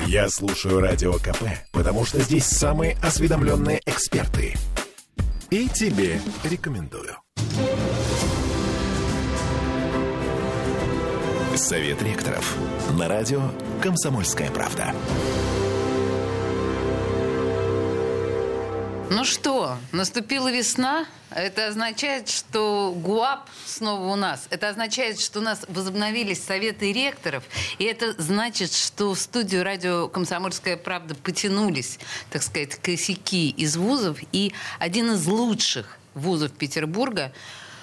Я слушаю Радио КП, потому что здесь самые осведомленные эксперты. И тебе рекомендую. Совет ректоров. На радио «Комсомольская правда». Ну что, наступила весна. Это означает, что ГУАП снова у нас. Это означает, что у нас возобновились советы ректоров. И это значит, что в студию радио «Комсомольская правда» потянулись, так сказать, косяки из вузов. И один из лучших вузов Петербурга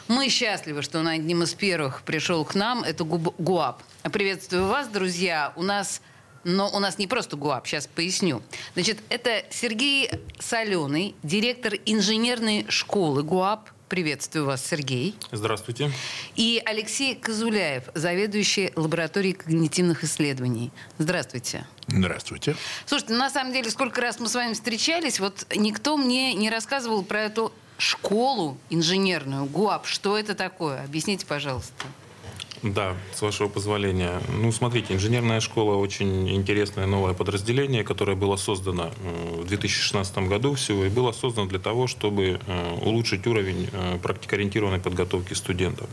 мы счастливы, что он одним из первых пришел к нам. Это ГУАП. Приветствую вас, друзья. У нас но у нас не просто ГУАП, сейчас поясню. Значит, это Сергей Соленый, директор инженерной школы ГУАП. Приветствую вас, Сергей. Здравствуйте. И Алексей Казуляев, заведующий лабораторией когнитивных исследований. Здравствуйте. Здравствуйте. Слушайте, ну, на самом деле, сколько раз мы с вами встречались, вот никто мне не рассказывал про эту школу инженерную, ГУАП. Что это такое? Объясните, пожалуйста. Да, с вашего позволения. Ну, смотрите, инженерная школа очень интересное новое подразделение, которое было создано в 2016 году всего, и было создано для того, чтобы э, улучшить уровень э, практикоориентированной подготовки студентов.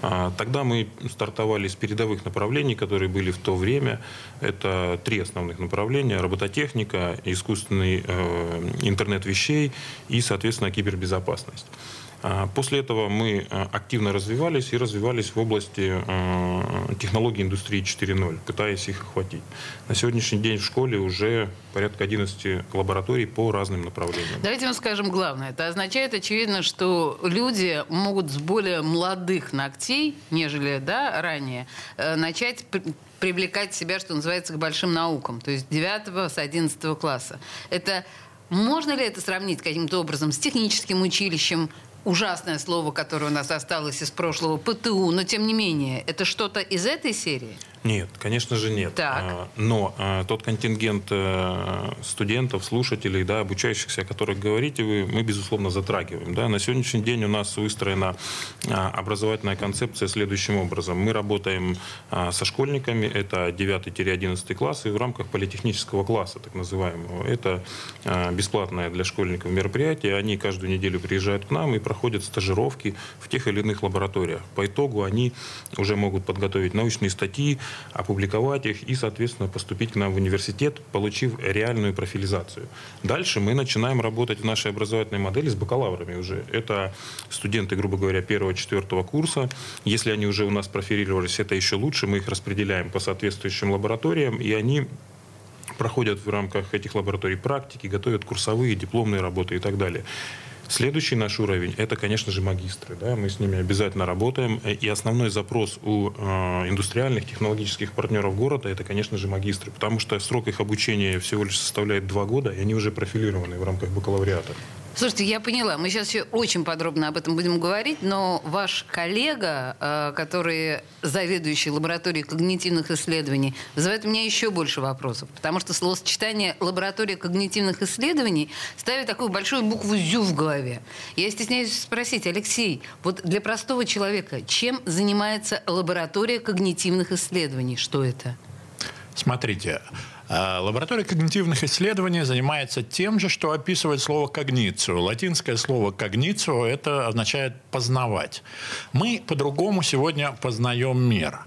А, тогда мы стартовали с передовых направлений, которые были в то время. Это три основных направления. Робототехника, искусственный э, интернет вещей и, соответственно, кибербезопасность. А, после этого мы а, активно развивались и развивались в области а, технологий индустрии 4.0, пытаясь их охватить. На сегодняшний день в школе уже порядка 11 лабораторий по разным направлениям. Давайте мы скажем главное. Это означает, очевидно, что люди могут с более молодых ногтей, нежели да, ранее, э, начать привлекать себя, что называется, к большим наукам. То есть 9 с 11 класса. Это можно ли это сравнить каким-то образом с техническим училищем, ужасное слово, которое у нас осталось из прошлого, ПТУ, но тем не менее, это что-то из этой серии? Нет, конечно же нет. Так. А, но а, тот контингент э, студентов, слушателей, да, обучающихся, о которых говорите вы, мы, безусловно, затрагиваем. Да. На сегодняшний день у нас выстроена а, образовательная концепция следующим образом. Мы работаем со школьниками, это 9-11 класс, и в рамках политехнического класса, так называемого. Это бесплатное для школьников мероприятие. Они каждую неделю приезжают к нам и проходят стажировки в тех или иных лабораториях. По итогу они уже могут подготовить научные статьи, опубликовать их и, соответственно, поступить к нам в университет, получив реальную профилизацию. Дальше мы начинаем работать в нашей образовательной модели с бакалаврами уже. Это студенты, грубо говоря, первого-четвертого курса. Если они уже у нас профилировались, это еще лучше. Мы их распределяем по соответствующим лабораториям, и они проходят в рамках этих лабораторий практики, готовят курсовые, дипломные работы и так далее. Следующий наш уровень – это, конечно же, магистры. Да? Мы с ними обязательно работаем. И основной запрос у э, индустриальных, технологических партнеров города – это, конечно же, магистры. Потому что срок их обучения всего лишь составляет два года, и они уже профилированы в рамках бакалавриата. Слушайте, я поняла. Мы сейчас еще очень подробно об этом будем говорить, но ваш коллега, э, который заведующий лабораторией когнитивных исследований, вызывает у меня еще больше вопросов. Потому что словосочетание «лаборатория когнитивных исследований» ставит такую большую букву «зю» в голове. Я стесняюсь спросить, Алексей, вот для простого человека, чем занимается лаборатория когнитивных исследований? Что это? Смотрите, лаборатория когнитивных исследований занимается тем же, что описывает слово «когницию». Латинское слово «когницию» – это означает «познавать». Мы по-другому сегодня познаем мир.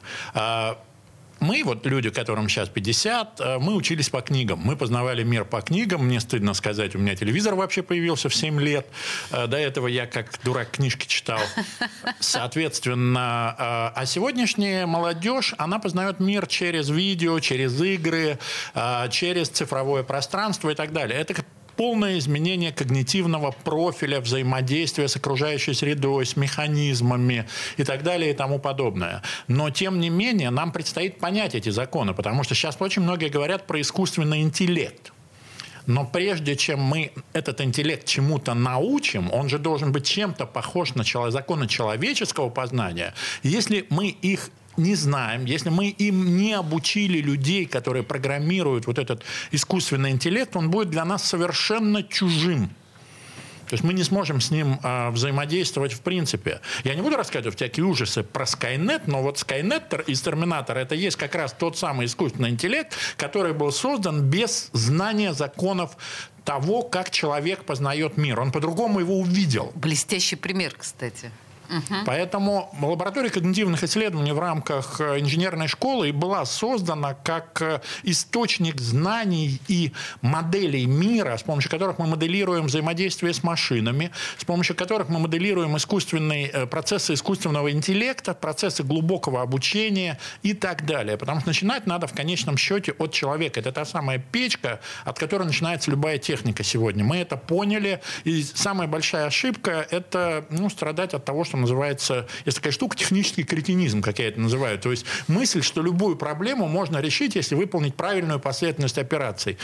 Мы, вот люди, которым сейчас 50, э, мы учились по книгам. Мы познавали мир по книгам. Мне стыдно сказать, у меня телевизор вообще появился в 7 лет. Э, до этого я как дурак книжки читал. Соответственно, э, а сегодняшняя молодежь, она познает мир через видео, через игры, через цифровое пространство и так далее. Это полное изменение когнитивного профиля взаимодействия с окружающей средой, с механизмами и так далее и тому подобное. Но, тем не менее, нам предстоит понять эти законы, потому что сейчас очень многие говорят про искусственный интеллект. Но прежде чем мы этот интеллект чему-то научим, он же должен быть чем-то похож на законы человеческого познания. Если мы их не знаем, если мы им не обучили людей, которые программируют вот этот искусственный интеллект, он будет для нас совершенно чужим. То есть мы не сможем с ним э, взаимодействовать в принципе. Я не буду рассказывать всякие ужасы про Skynet, но вот Skynet из Терминатора это есть как раз тот самый искусственный интеллект, который был создан без знания законов того, как человек познает мир. Он по-другому его увидел. Блестящий пример, кстати. Угу. Поэтому лаборатория когнитивных исследований в рамках э, инженерной школы и была создана как э, источник знаний и моделей мира, с помощью которых мы моделируем взаимодействие с машинами, с помощью которых мы моделируем искусственные э, процессы искусственного интеллекта, процессы глубокого обучения и так далее. Потому что начинать надо в конечном счете от человека. Это та самая печка, от которой начинается любая техника сегодня. Мы это поняли. И самая большая ошибка – это ну, страдать от того, что называется, есть такая штука, технический кретинизм, как я это называю. То есть мысль, что любую проблему можно решить, если выполнить правильную последовательность операций.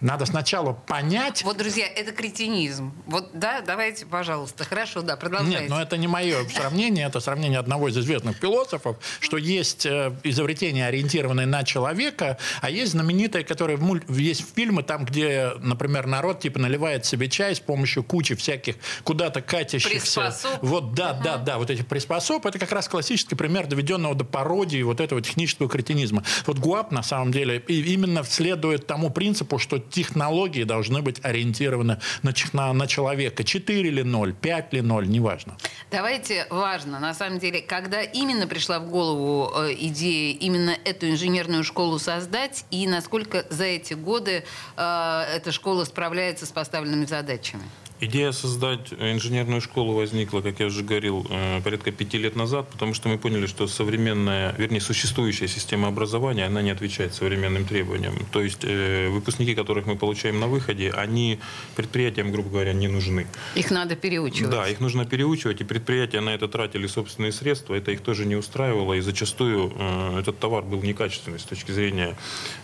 Надо сначала понять... Вот, друзья, это кретинизм. Вот, да, давайте, пожалуйста. Хорошо, да, продолжайте. Нет, но это не мое сравнение, это сравнение одного из известных философов, что есть э, изобретения, ориентированные на человека, а есть знаменитые, которые в муль... есть фильмы, там, где, например, народ типа наливает себе чай с помощью кучи всяких куда-то катящихся... Приспособ. Вот, да, да, да, вот эти приспособ, это как раз классический пример доведенного до пародии вот этого технического кретинизма. Вот ГУАП, на самом деле, именно следует тому принципу, что технологии должны быть ориентированы на, на, на человека. 4 или 0, 5 или 0, неважно. Давайте, важно, на самом деле, когда именно пришла в голову э, идея именно эту инженерную школу создать, и насколько за эти годы э, эта школа справляется с поставленными задачами? Идея создать инженерную школу возникла, как я уже говорил, э, порядка пяти лет назад, потому что мы поняли, что современная, вернее, существующая система образования, она не отвечает современным требованиям. То есть э, выпускники, которых мы получаем на выходе, они предприятиям, грубо говоря, не нужны. Их надо переучивать. Да, их нужно переучивать, и предприятия на это тратили собственные средства, это их тоже не устраивало, и зачастую э, этот товар был некачественный с точки зрения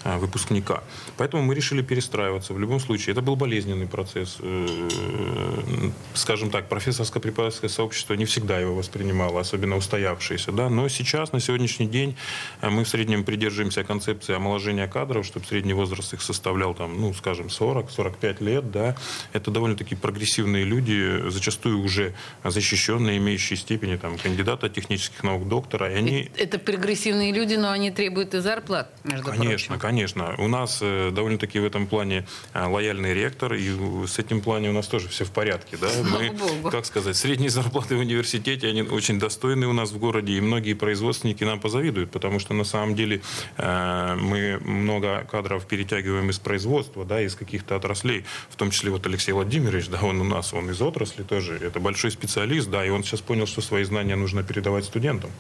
выпускника. Поэтому мы решили перестраиваться. В любом случае, это был болезненный процесс скажем так, профессорско-преподавательское сообщество не всегда его воспринимало, особенно устоявшееся. Да? Но сейчас, на сегодняшний день, э, мы в среднем придерживаемся концепции омоложения кадров, чтобы средний возраст их составлял, там, ну, скажем, 40-45 лет. Да? Это довольно-таки прогрессивные люди, зачастую уже защищенные, имеющие степени там, кандидата технических наук, доктора. И они... Это прогрессивные люди, но они требуют и зарплат, между конечно, прочим. Конечно, конечно. У нас э, довольно-таки в этом плане лояльный ректор, и с этим плане у нас тоже все в порядке. Да? Мы, как сказать, средние зарплаты в университете, они очень достойные у нас в городе, и многие производственники нам позавидуют, потому что на самом деле э, мы много кадров перетягиваем из производства, да, из каких-то отраслей, в том числе вот Алексей Владимирович, да, он у нас, он из отрасли тоже, это большой специалист, да, и он сейчас понял, что свои знания нужно передавать студентам.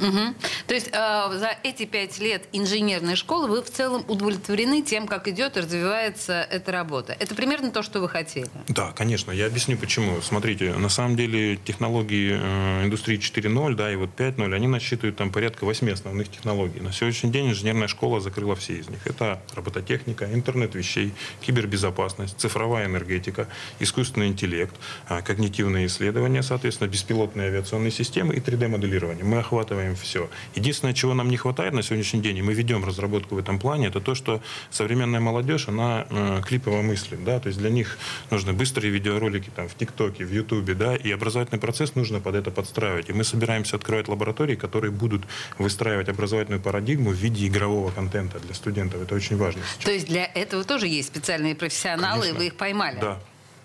Угу. То есть э, за эти пять лет инженерной школы вы в целом удовлетворены тем, как идет и развивается эта работа. Это примерно то, что вы хотели. Да, конечно. Я объясню почему. Смотрите, на самом деле технологии э, индустрии 4.0, да, и вот 5.0, они насчитывают там порядка 8 основных технологий. На сегодняшний день инженерная школа закрыла все из них. Это робототехника, интернет вещей, кибербезопасность, цифровая энергетика, искусственный интеллект, э, когнитивные исследования, соответственно, беспилотные авиационные системы и 3D-моделирование. Мы охватываем делаем все. Единственное, чего нам не хватает на сегодняшний день, и мы ведем разработку в этом плане, это то, что современная молодежь, она э, клипово мыслит, да, то есть для них нужны быстрые видеоролики там в ТикТоке, в Ютубе, да, и образовательный процесс нужно под это подстраивать. И мы собираемся открывать лаборатории, которые будут выстраивать образовательную парадигму в виде игрового контента для студентов. Это очень важно сейчас. То есть для этого тоже есть специальные профессионалы, Конечно. и вы их поймали? Да,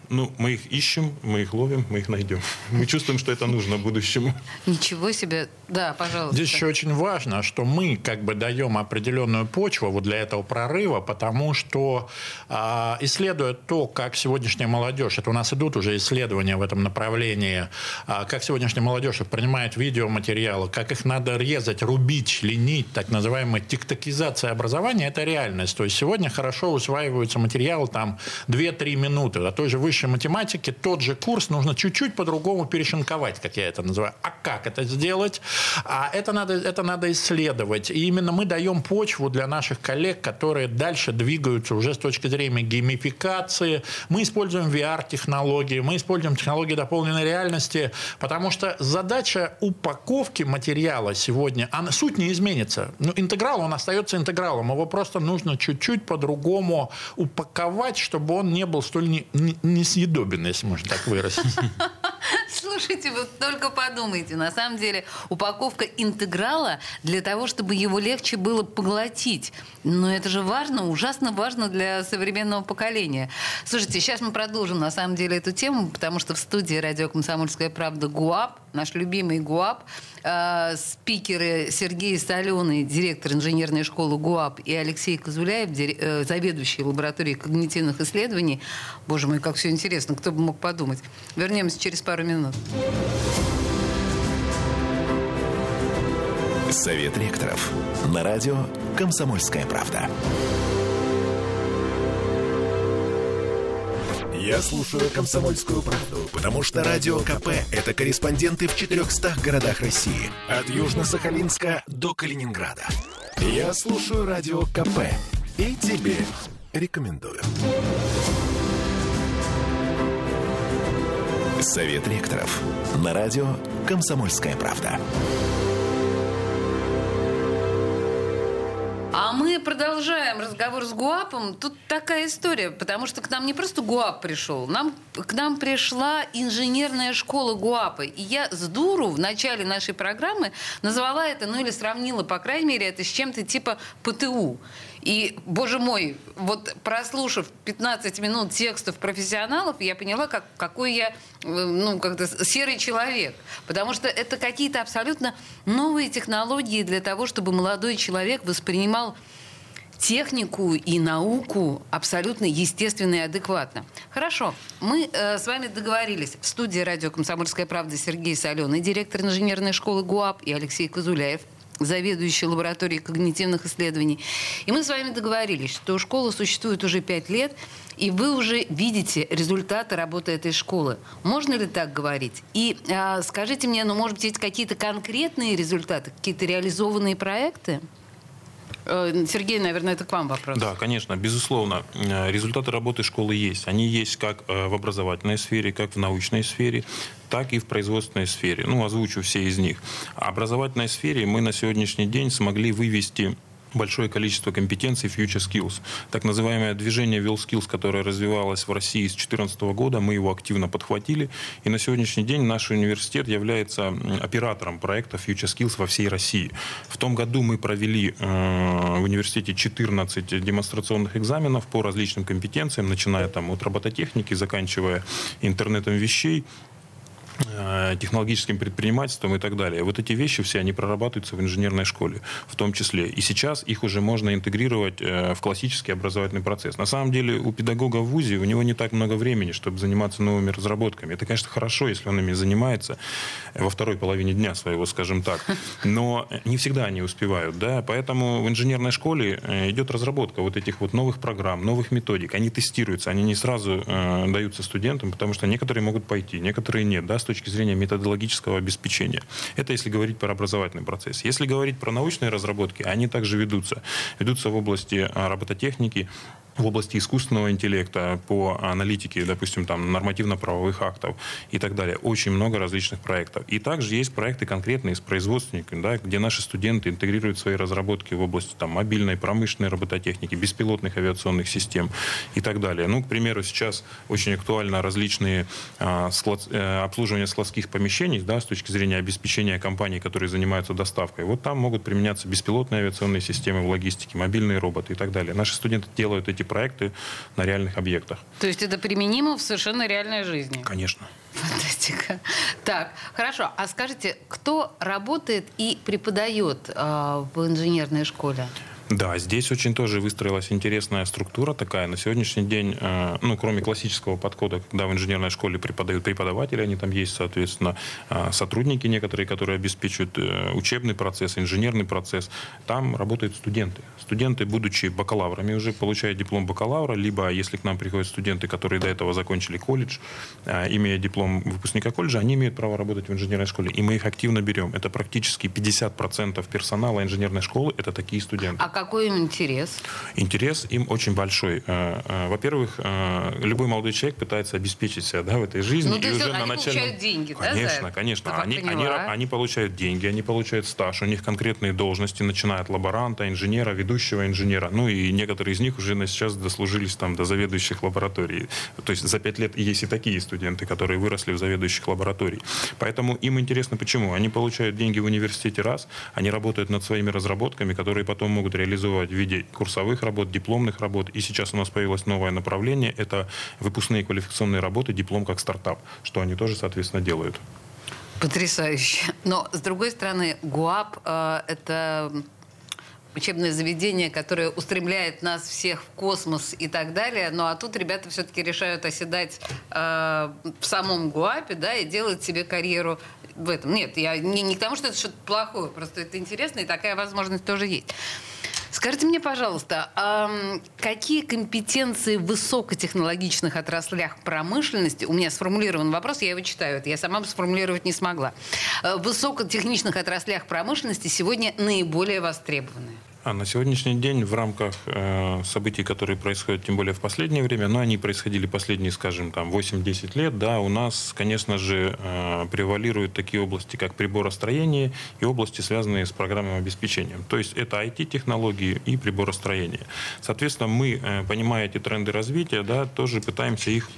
ну, мы их ищем, мы их ловим, мы их найдем. Мы чувствуем, что это нужно будущему. Ничего себе. Да, пожалуйста. Здесь еще очень важно, что мы как бы даем определенную почву вот для этого прорыва, потому что э, исследуя то, как сегодняшняя молодежь, это у нас идут уже исследования в этом направлении, э, как сегодняшняя молодежь принимает видеоматериалы, как их надо резать, рубить, ленить, так называемая тиктокизация образования, это реальность. То есть сегодня хорошо усваиваются материалы там 2-3 минуты, а той же выше высшей математике тот же курс нужно чуть-чуть по-другому перешинковать, как я это называю. А как это сделать? А это надо, это надо исследовать. И именно мы даем почву для наших коллег, которые дальше двигаются уже с точки зрения геймификации. Мы используем VR-технологии, мы используем технологии дополненной реальности, потому что задача упаковки материала сегодня, она, суть не изменится. Ну, интеграл, он остается интегралом, его просто нужно чуть-чуть по-другому упаковать, чтобы он не был столь не, не, не несъедобен, если можно так выразить. Слушайте, вы только подумайте. На самом деле упаковка интеграла для того, чтобы его легче было поглотить. Но это же важно, ужасно важно для современного поколения. Слушайте, сейчас мы продолжим на самом деле эту тему, потому что в студии радио «Комсомольская правда» ГУАП, наш любимый ГУАП, э, спикеры Сергей Соленый, директор инженерной школы ГУАП, и Алексей Козуляев, э, заведующий лабораторией когнитивных исследований. Боже мой, как все интересно, кто бы мог подумать. Вернемся через пару минут. Совет ректоров. На радио «Комсомольская правда». Я слушаю «Комсомольскую правду», потому что «Радио КП» — это корреспонденты в 400 городах России. От Южно-Сахалинска до Калининграда. Я слушаю «Радио КП» и тебе рекомендую. Совет ректоров. На радио «Комсомольская правда». А мы продолжаем разговор с ГУАПом. Тут такая история, потому что к нам не просто ГУАП пришел, нам, к нам пришла инженерная школа ГУАПа. И я с дуру в начале нашей программы назвала это, ну или сравнила, по крайней мере, это с чем-то типа ПТУ. И, боже мой, вот прослушав 15 минут текстов профессионалов, я поняла, как, какой я, э, ну, как-то серый человек. Потому что это какие-то абсолютно новые технологии для того, чтобы молодой человек воспринимал технику и науку абсолютно естественно и адекватно. Хорошо, мы э, с вами договорились. В студии радио «Комсомольская правда» Сергей Соленый, директор инженерной школы ГУАП, и Алексей Козуляев – заведующий лабораторией когнитивных исследований. И мы с вами договорились, что школа существует уже пять лет, и вы уже видите результаты работы этой школы. Можно ли так говорить? И э, скажите мне, ну, может быть, есть какие-то конкретные результаты, какие-то реализованные проекты? Э, Сергей, наверное, это к вам вопрос. Да, конечно, безусловно. Э, результаты работы школы есть. Они есть как э, в образовательной сфере, как в научной сфере, так и в производственной сфере. Ну, озвучу все из них. В образовательной сфере мы на сегодняшний день смогли вывести большое количество компетенций Future Skills. Так называемое движение WillSkills, которое развивалось в России с 2014 года, мы его активно подхватили. И на сегодняшний день наш университет является оператором проекта Future Skills во всей России. В том году мы провели э, в университете 14 демонстрационных экзаменов по различным компетенциям, начиная там от робототехники, заканчивая интернетом вещей, технологическим предпринимательством и так далее. Вот эти вещи все, они прорабатываются в инженерной школе в том числе. И сейчас их уже можно интегрировать э, в классический образовательный процесс. На самом деле у педагога в ВУЗе у него не так много времени, чтобы заниматься новыми разработками. Это, конечно, хорошо, если он ими занимается во второй половине дня своего, скажем так. Но не всегда они успевают. Да? Поэтому в инженерной школе э, идет разработка вот этих вот новых программ, новых методик. Они тестируются, они не сразу э, даются студентам, потому что некоторые могут пойти, некоторые нет. Да? Точки зрения методологического обеспечения. Это если говорить про образовательный процесс. Если говорить про научные разработки, они также ведутся. Ведутся в области а, робототехники, в области искусственного интеллекта, по аналитике, допустим, там, нормативно-правовых актов и так далее. Очень много различных проектов. И также есть проекты конкретные с производственниками, да, где наши студенты интегрируют свои разработки в области там, мобильной, промышленной робототехники, беспилотных авиационных систем и так далее. Ну, к примеру, сейчас очень актуально различные а, склад, а, обслуживания складских помещений да, с точки зрения обеспечения компаний, которые занимаются доставкой. Вот там могут применяться беспилотные авиационные системы в логистике, мобильные роботы и так далее. Наши студенты делают эти проекты на реальных объектах. То есть это применимо в совершенно реальной жизни? Конечно. Фантастика. Так, хорошо. А скажите, кто работает и преподает э, в инженерной школе? Да, здесь очень тоже выстроилась интересная структура такая. На сегодняшний день, э, ну, кроме классического подхода, когда в инженерной школе преподают преподаватели, они там есть, соответственно, э, сотрудники некоторые, которые обеспечивают э, учебный процесс, инженерный процесс. Там работают студенты. Студенты, будучи бакалаврами, уже получают диплом бакалавра, либо, если к нам приходят студенты, которые до этого закончили колледж, имея диплом выпускника колледжа, они имеют право работать в инженерной школе. И мы их активно берем. Это практически 50% персонала инженерной школы – это такие студенты. А какой им интерес? Интерес им очень большой. Э, э, во-первых, э, любой молодой человек пытается обеспечить себя да, в этой жизни. Ну, и то есть уже они на начальном... получают деньги, конечно, да? Конечно, ну, они, они, они получают деньги, они получают стаж, у них конкретные должности, начиная от лаборанта, инженера, ведущего инженера. Ну и некоторые из них уже на сейчас дослужились там до заведующих лабораторий. То есть за пять лет есть и такие студенты, которые выросли в заведующих лабораторий. Поэтому им интересно почему. Они получают деньги в университете раз, они работают над своими разработками, которые потом могут реализовывать в виде курсовых работ, дипломных работ. И сейчас у нас появилось новое направление. Это выпускные квалификационные работы, диплом как стартап, что они тоже, соответственно, делают. Потрясающе. Но, с другой стороны, ГУАП э, – это учебное заведение, которое устремляет нас всех в космос и так далее. Ну а тут ребята все-таки решают оседать э, в самом ГУАПе, да, и делать себе карьеру в этом. Нет, я не, не к тому, что это что-то плохое, просто это интересно, и такая возможность тоже есть. Скажите мне, пожалуйста, какие компетенции в высокотехнологичных отраслях промышленности, у меня сформулирован вопрос, я его читаю, это я сама бы сформулировать не смогла, э, в высокотехничных отраслях промышленности сегодня наиболее востребованы? А на сегодняшний день в рамках э, событий, которые происходят, тем более в последнее время, но они происходили последние, скажем, там 8-10 лет, да, у нас, конечно же, э, превалируют такие области, как приборостроение и области, связанные с программным обеспечением. То есть это IT-технологии и приборостроение. Соответственно, мы, э, понимая эти тренды развития, да, тоже пытаемся их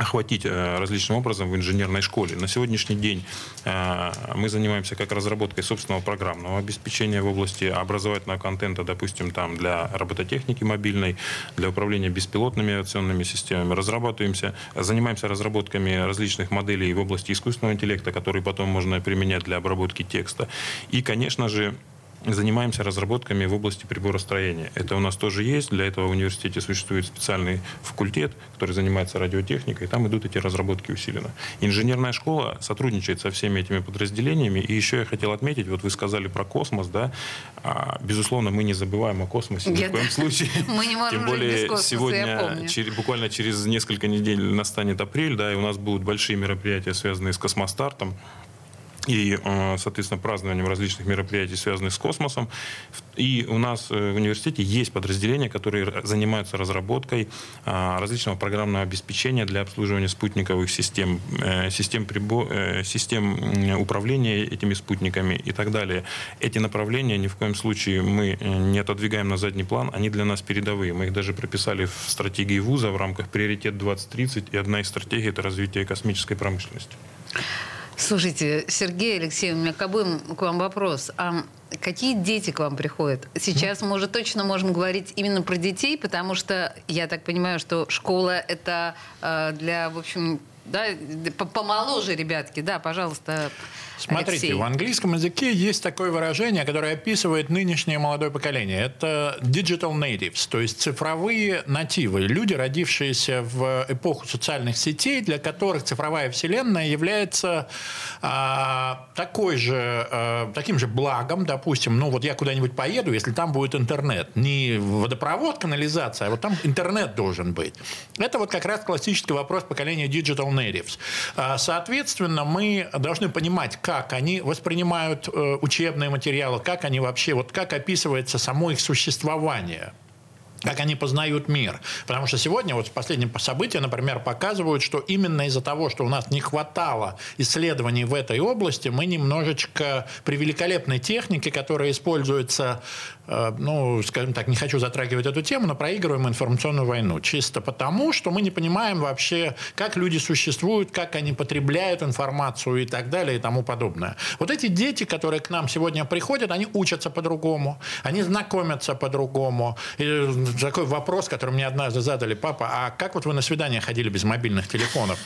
охватить э, различным образом в инженерной школе. На сегодняшний день э, мы занимаемся как разработкой собственного программного обеспечения в области образовательного контента, допустим, там для робототехники мобильной, для управления беспилотными авиационными системами. Разрабатываемся, занимаемся разработками различных моделей в области искусственного интеллекта, которые потом можно применять для обработки текста. И, конечно же, занимаемся разработками в области приборостроения. Это у нас тоже есть. Для этого в университете существует специальный факультет, который занимается радиотехникой. Там идут эти разработки усиленно. Инженерная школа сотрудничает со всеми этими подразделениями. И еще я хотел отметить, вот вы сказали про космос, да. А, безусловно, мы не забываем о космосе ни в коем случае. Мы не можем Тем более космоса, сегодня, через, буквально через несколько недель настанет апрель, да, и у нас будут большие мероприятия, связанные с космостартом и, э, соответственно, празднованием различных мероприятий, связанных с космосом. И у нас э, в университете есть подразделения, которые занимаются разработкой а, различного программного обеспечения для обслуживания спутниковых систем, э, систем, прибо... систем управления этими спутниками и так далее. Эти направления ни в коем случае мы не отодвигаем на задний план, они для нас передовые. Мы их даже прописали в стратегии вуза в рамках «Приоритет 2030», и одна из стратегий – это развитие космической промышленности. Слушайте, Сергей Алексеевич, у меня к обоим к вам вопрос. А какие дети к вам приходят? Сейчас мы уже точно можем говорить именно про детей, потому что я так понимаю, что школа это э, для, в общем, да, помоложе ребятки. Да, пожалуйста. Смотрите, Алексей. в английском языке есть такое выражение, которое описывает нынешнее молодое поколение. Это digital natives, то есть цифровые нативы. Люди, родившиеся в эпоху социальных сетей, для которых цифровая вселенная является а, такой же, а, таким же благом, допустим, ну вот я куда-нибудь поеду, если там будет интернет. Не водопровод, канализация, а вот там интернет должен быть. Это вот как раз классический вопрос поколения digital natives. А, соответственно, мы должны понимать, как они воспринимают э, учебные материалы, как они вообще, вот как описывается само их существование как они познают мир. Потому что сегодня вот последние события, например, показывают, что именно из-за того, что у нас не хватало исследований в этой области, мы немножечко при великолепной технике, которая используется ну, скажем так, не хочу затрагивать эту тему, но проигрываем информационную войну. Чисто потому, что мы не понимаем вообще, как люди существуют, как они потребляют информацию и так далее и тому подобное. Вот эти дети, которые к нам сегодня приходят, они учатся по-другому, они знакомятся по-другому. И такой вопрос, который мне однажды задали, папа, а как вот вы на свидание ходили без мобильных телефонов?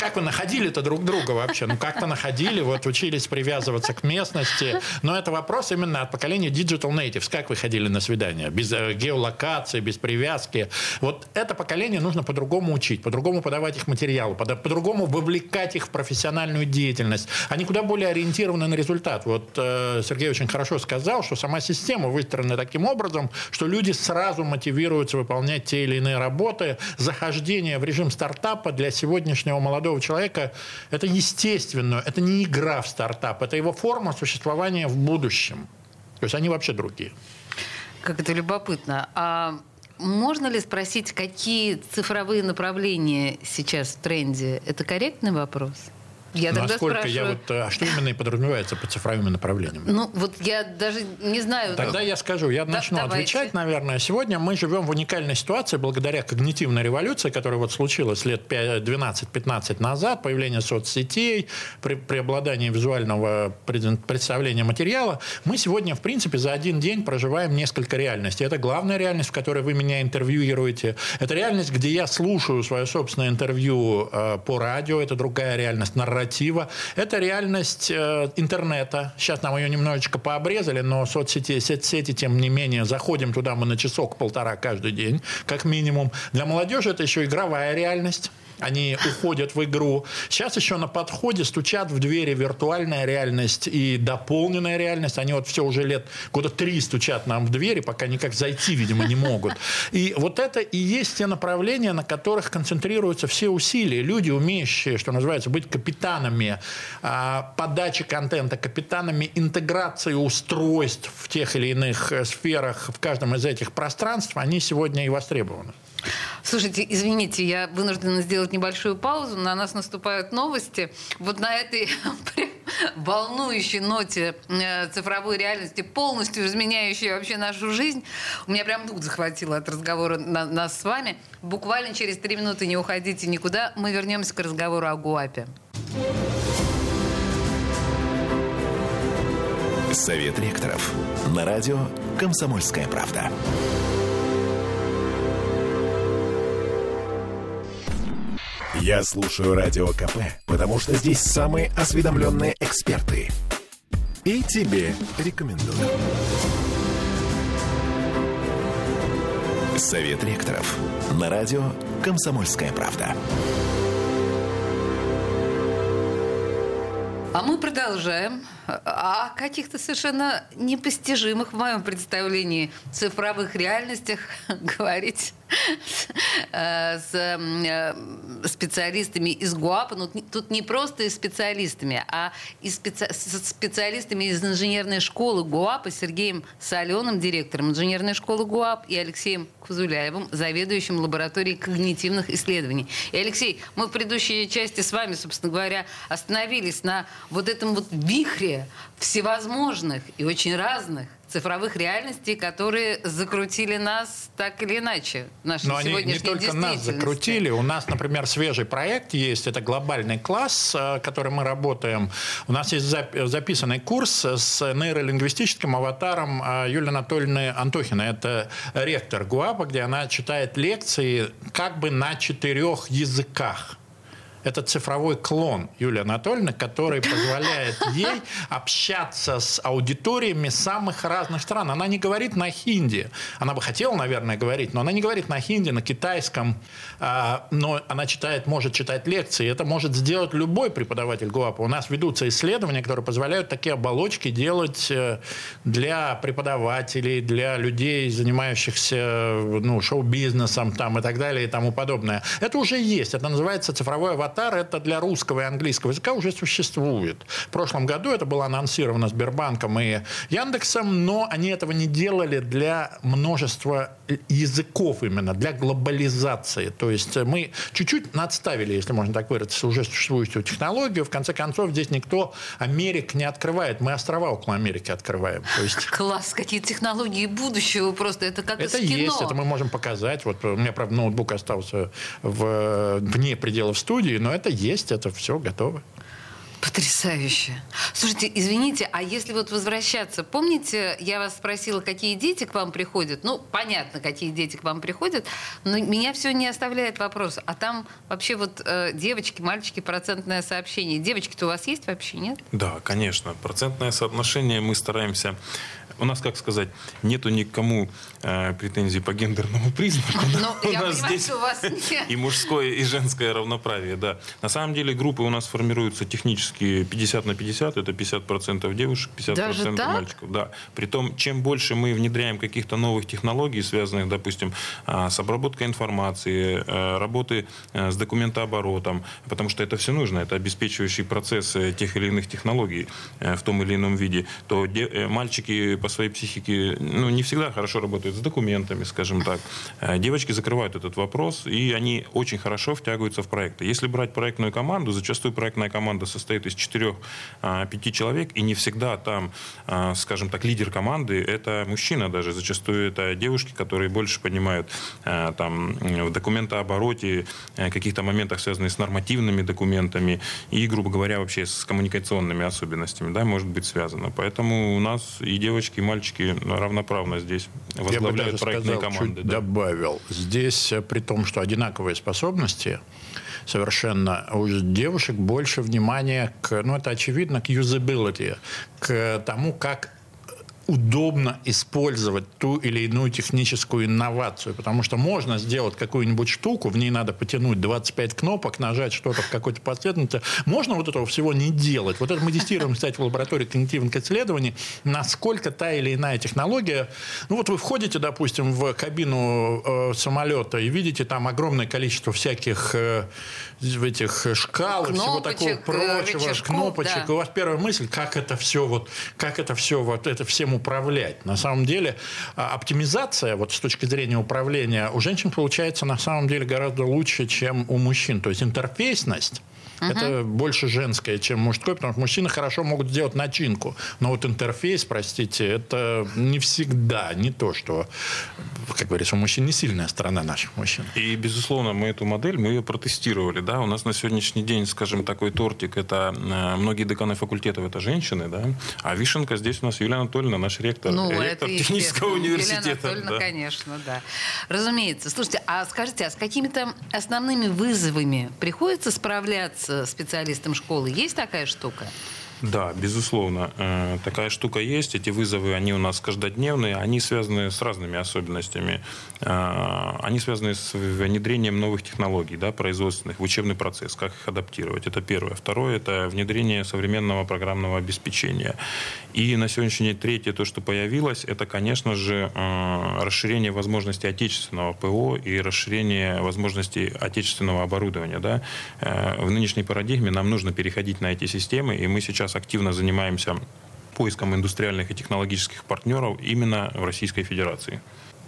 Как вы находили-то друг друга вообще? Ну, как-то находили, вот учились привязываться к местности. Но это вопрос именно от поколения digital natives. Как вы ходили на свидание? Без э, геолокации, без привязки. Вот это поколение нужно по-другому учить, по-другому подавать их материалы, по-другому вовлекать их в профессиональную деятельность. Они куда более ориентированы на результат. Вот э, Сергей очень хорошо сказал, что сама система выстроена таким образом, что люди сразу мотивируются выполнять те или иные работы. Захождение в режим стартапа для сегодняшнего молодого молодого человека, это естественно, это не игра в стартап, это его форма существования в будущем. То есть они вообще другие. Как это любопытно. А можно ли спросить, какие цифровые направления сейчас в тренде? Это корректный вопрос? Я тогда Насколько спрашиваю... я вот, а что именно и подразумевается под цифровыми направлениями? Ну, вот я даже не знаю. Тогда я скажу, я да, начну давайте. отвечать, наверное. Сегодня мы живем в уникальной ситуации благодаря когнитивной революции, которая вот случилась лет 12-15 назад, появление соцсетей, при, преобладание визуального представления материала. Мы сегодня, в принципе, за один день проживаем несколько реальностей. Это главная реальность, в которой вы меня интервьюируете. Это реальность, где я слушаю свое собственное интервью э, по радио. Это другая реальность, на нарратива. Это реальность э, интернета. Сейчас нам ее немножечко пообрезали, но соцсети, соцсети, тем не менее, заходим туда мы на часок-полтора каждый день, как минимум. Для молодежи это еще игровая реальность они уходят в игру. Сейчас еще на подходе стучат в двери виртуальная реальность и дополненная реальность. Они вот все уже лет, года три стучат нам в двери, пока никак зайти, видимо, не могут. И вот это и есть те направления, на которых концентрируются все усилия. Люди, умеющие, что называется, быть капитанами а, подачи контента, капитанами интеграции устройств в тех или иных э, сферах в каждом из этих пространств, они сегодня и востребованы. Слушайте, извините, я вынуждена сделать небольшую паузу. На нас наступают новости. Вот на этой волнующей ноте э, цифровой реальности, полностью изменяющей вообще нашу жизнь, у меня прям дух захватило от разговора на, нас с вами. Буквально через три минуты не уходите никуда. Мы вернемся к разговору о ГУАПе. Совет ректоров. На радио «Комсомольская правда». Я слушаю Радио КП, потому что здесь самые осведомленные эксперты. И тебе рекомендую. Совет ректоров. На радио «Комсомольская правда». А мы продолжаем о каких-то совершенно непостижимых в моем представлении цифровых реальностях говорить Э, с э, специалистами из ГУАПа. Ну, тут не просто и специалистами, а и специ... специалистами из инженерной школы ГУАПа Сергеем Соленым, директором инженерной школы ГУАП, и Алексеем Кузуляевым, заведующим лабораторией когнитивных исследований. И, Алексей, мы в предыдущей части с вами, собственно говоря, остановились на вот этом вот вихре всевозможных и очень разных цифровых реальностей, которые закрутили нас так или иначе. Нашей Но они не только нас закрутили. У нас, например, свежий проект есть. Это глобальный класс, э, который мы работаем. У нас есть записанный курс с нейролингвистическим аватаром э, Юлии Анатольевны Антохиной. Это ректор ГУАПа, где она читает лекции как бы на четырех языках. Это цифровой клон Юлии Анатольевны, который позволяет ей общаться с аудиториями самых разных стран. Она не говорит на хинди. Она бы хотела, наверное, говорить, но она не говорит на хинди, на китайском. А, но она читает, может читать лекции. Это может сделать любой преподаватель ГУАПа. У нас ведутся исследования, которые позволяют такие оболочки делать э, для преподавателей, для людей, занимающихся ну, шоу-бизнесом там, и так далее и тому подобное. Это уже есть. Это называется цифровой аватар аватар это для русского и английского языка уже существует. В прошлом году это было анонсировано Сбербанком и Яндексом, но они этого не делали для множества языков именно, для глобализации. То есть мы чуть-чуть надставили, если можно так выразиться, уже существующую технологию. В конце концов, здесь никто Америк не открывает. Мы острова около Америки открываем. То есть... Класс, какие технологии будущего просто. Это как это из кино. есть, это мы можем показать. Вот у меня, правда, ноутбук остался в, вне пределов студии, но это есть, это все готово. Потрясающе. Слушайте, извините, а если вот возвращаться, помните, я вас спросила, какие дети к вам приходят? Ну, понятно, какие дети к вам приходят, но меня все не оставляет вопрос. А там вообще вот э, девочки, мальчики, процентное сообщение. Девочки-то у вас есть вообще, нет? Да, конечно. Процентное соотношение мы стараемся у нас, как сказать, нету никому э, претензий по гендерному признаку. Но у нас здесь у вас и мужское, и женское равноправие, да. На самом деле группы у нас формируются технически практически 50 на 50, это 50% девушек, 50% Даже так? мальчиков. Да. Притом, чем больше мы внедряем каких-то новых технологий, связанных, допустим, а, с обработкой информации, э, работы э, с документооборотом, потому что это все нужно, это обеспечивающий процесс э, тех или иных технологий в том или ином виде, то мальчики по своей психике ну, не всегда хорошо работают с документами, скажем так. Девочки закрывают этот вопрос, и они очень хорошо втягиваются в проекты. Если брать проектную команду, зачастую проектная команда состоит из 4-5 а, человек, и не всегда там, а, скажем так, лидер команды – это мужчина даже. Зачастую это девушки, которые больше понимают а, там, в документообороте, каких-то моментах, связанных с нормативными документами и, грубо говоря, вообще с коммуникационными особенностями, да, может быть связано. Поэтому у нас и девочки, и мальчики равноправно здесь возглавляют проектные сказал, команды. Чуть да. добавил. Здесь, э, при том, что одинаковые способности, совершенно. У девушек больше внимания к, ну это очевидно, к юзабилити, к тому, как удобно использовать ту или иную техническую инновацию, потому что можно сделать какую-нибудь штуку, в ней надо потянуть 25 кнопок, нажать что-то в какой-то последовательности. Можно вот этого всего не делать. Вот это мы тестируем, кстати, в лаборатории когнитивных исследований, насколько та или иная технология... Ну вот вы входите, допустим, в кабину э, самолета и видите там огромное количество всяких э, этих шкал кнопочек, всего такого прочего, рычажков, кнопочек. Да. У вас первая мысль, как это все вот, как это все вот это всем управлять. На самом деле а, оптимизация вот с точки зрения управления у женщин получается на самом деле гораздо лучше, чем у мужчин. То есть интерфейсность Угу. Это больше женское, чем мужское, потому что мужчины хорошо могут сделать начинку. Но вот интерфейс, простите, это не всегда не то, что, как говорится, у мужчин не сильная сторона наших мужчин. И, безусловно, мы эту модель, мы ее протестировали. Да? У нас на сегодняшний день, скажем, такой тортик, это э, многие деканы факультетов, это женщины, да? а вишенка здесь у нас Юлия Анатольевна, наш ректор. Ну, ректор это технического университета. Юлия Анатольевна, да. конечно, да. Разумеется. Слушайте, а скажите, а с какими-то основными вызовами приходится справляться специалистам школы. Есть такая штука? Да, безусловно. Э, такая штука есть. Эти вызовы, они у нас каждодневные. Они связаны с разными особенностями. Э, они связаны с внедрением новых технологий, да, производственных, в учебный процесс, как их адаптировать. Это первое. Второе – это внедрение современного программного обеспечения. И на сегодняшний день третье, то, что появилось, это, конечно же, э, расширение возможностей отечественного ПО и расширение возможностей отечественного оборудования. Да. В нынешней парадигме нам нужно переходить на эти системы, и мы сейчас сейчас активно занимаемся поиском индустриальных и технологических партнеров именно в Российской Федерации.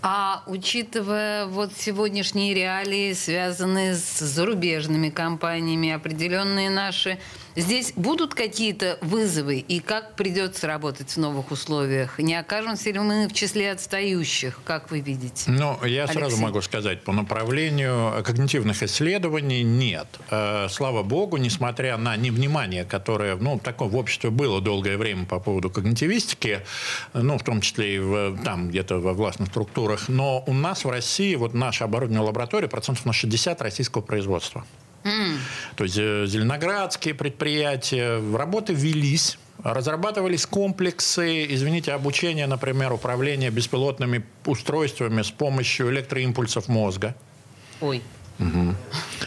А учитывая вот сегодняшние реалии, связанные с зарубежными компаниями, определенные наши Здесь будут какие-то вызовы, и как придется работать в новых условиях? Не окажемся ли мы в числе отстающих, как вы видите? Ну, я Алексей? сразу могу сказать, по направлению когнитивных исследований нет. Э, слава богу, несмотря на невнимание, которое ну, такое в обществе было долгое время по поводу когнитивистики, ну, в том числе и в, там где-то во властных структурах, но у нас в России, вот наша оборудованная лаборатория, процентов на 60 российского производства. Mm. То есть э, зеленоградские предприятия, работы велись, разрабатывались комплексы, извините, обучения, например, управления беспилотными устройствами с помощью электроимпульсов мозга. Ой. Угу.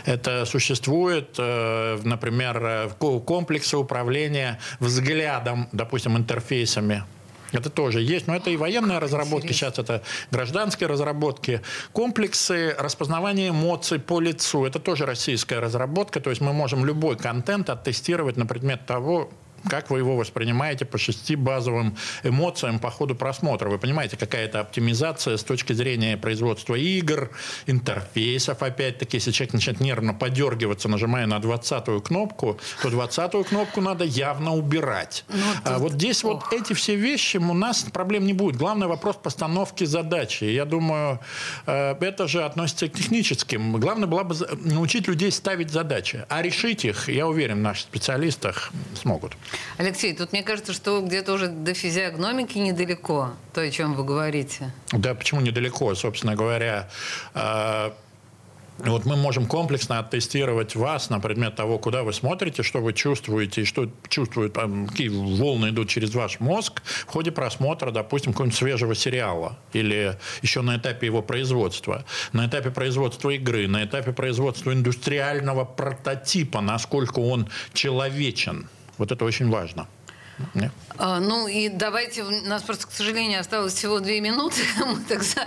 Это существует, э, например, э, комплексы управления взглядом, допустим, интерфейсами это тоже есть, но это и военные разработки, сейчас это гражданские разработки. Комплексы распознавания эмоций по лицу, это тоже российская разработка, то есть мы можем любой контент оттестировать на предмет того, как вы его воспринимаете по шести базовым эмоциям по ходу просмотра? Вы понимаете, какая это оптимизация с точки зрения производства игр, интерфейсов, опять-таки, если человек начинает нервно подергиваться, нажимая на 20-ю кнопку, то 20-ю кнопку надо явно убирать. Ну, тут... а вот здесь Ох. вот эти все вещи у нас проблем не будет. Главный вопрос постановки задачи. Я думаю, э, это же относится к техническим. Главное было бы научить людей ставить задачи. А решить их, я уверен, наши специалисты смогут. Алексей, тут мне кажется, что где-то уже до физиогномики недалеко, то, о чем вы говорите. Да, почему недалеко? Собственно говоря, э, вот мы можем комплексно оттестировать вас на предмет того, куда вы смотрите, что вы чувствуете, что чувствуют, какие волны идут через ваш мозг в ходе просмотра, допустим, какого-нибудь свежего сериала или еще на этапе его производства, на этапе производства игры, на этапе производства индустриального прототипа, насколько он человечен Вот это очень важно. А, ну и давайте, у нас просто, к сожалению, осталось всего две минуты, мы так за,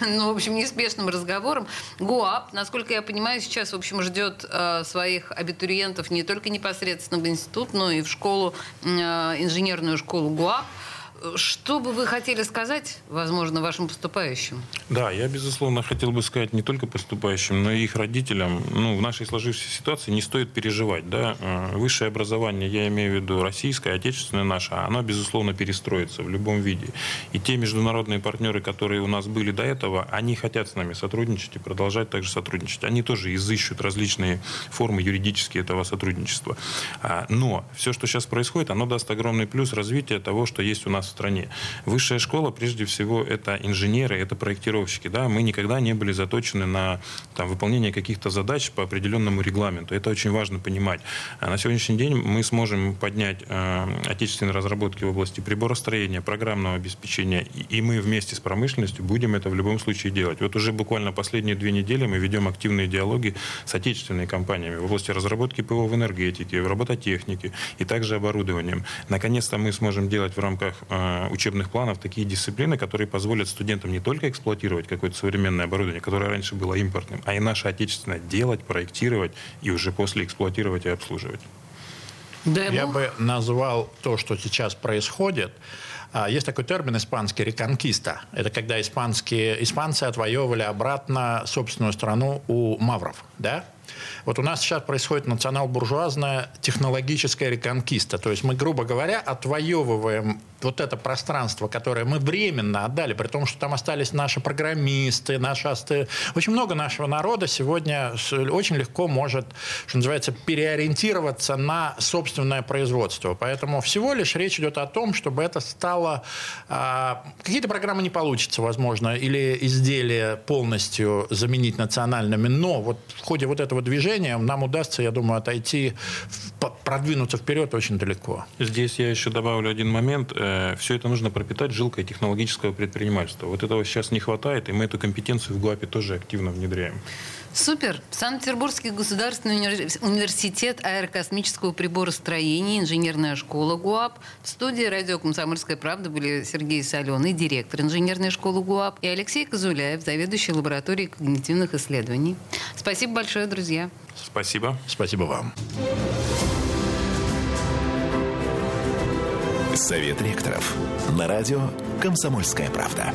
ну, в общем, неспешным разговором. ГУАП, насколько я понимаю, сейчас, в общем, ждет э, своих абитуриентов не только непосредственно в институт, но и в школу, э, инженерную школу ГУАП. Что бы вы хотели сказать, возможно, вашим поступающим? Да, я, безусловно, хотел бы сказать не только поступающим, но и их родителям. Ну, в нашей сложившейся ситуации не стоит переживать. Да? Э, высшее образование, я имею в виду российское, отечественное наше, оно, безусловно, перестроится в любом виде. И те международные партнеры, которые у нас были до этого, они хотят с нами сотрудничать и продолжать также сотрудничать. Они тоже изыщут различные формы юридические этого сотрудничества. А, но все, что сейчас происходит, оно даст огромный плюс развития того, что есть у нас в стране. Высшая школа, прежде всего, это инженеры, это проектировщики. Да? Мы никогда не были заточены на там, выполнение каких-то задач по определенному регламенту. Это очень важно понимать. А на сегодняшний день мы сможем поднять э, отечественные разработки в области приборостроения, программного обеспечения, и, и мы вместе с промышленностью будем это в любом случае делать. Вот уже буквально последние две недели мы ведем активные диалоги с отечественными компаниями в области разработки ПО в энергетике, в робототехнике и также оборудованием. Наконец-то мы сможем делать в рамках Э, учебных планов такие дисциплины, которые позволят студентам не только эксплуатировать какое-то современное оборудование, которое раньше было импортным, а и наше отечественное делать, проектировать и уже после эксплуатировать и обслуживать. Дай Я бы назвал то, что сейчас происходит, а, есть такой термин испанский «реконкиста». Это когда испанские, испанцы отвоевывали обратно собственную страну у мавров. Да? Вот у нас сейчас происходит национал-буржуазная технологическая реконкиста. То есть мы, грубо говоря, отвоевываем вот это пространство, которое мы временно отдали, при том, что там остались наши программисты, наши... Очень много нашего народа сегодня очень легко может, что называется, переориентироваться на собственное производство. Поэтому всего лишь речь идет о том, чтобы это стало... А, какие-то программы не получится, возможно, или изделия полностью заменить национальными, но вот в ходе вот этого движения нам удастся, я думаю, отойти, продвинуться вперед очень далеко. Здесь я еще добавлю один момент – Э, все это нужно пропитать жилкой технологического предпринимательства. Вот этого сейчас не хватает, и мы эту компетенцию в ГУАПе тоже активно внедряем. Супер. Санкт-Петербургский государственный университет аэрокосмического приборостроения, инженерная школа ГУАП. В студии радио «Комсомольская правда» были Сергей Соленый, директор инженерной школы ГУАП, и Алексей Козуляев, заведующий лабораторией когнитивных исследований. Спасибо большое, друзья. Спасибо. Спасибо вам. Совет ректоров. На радио «Комсомольская правда».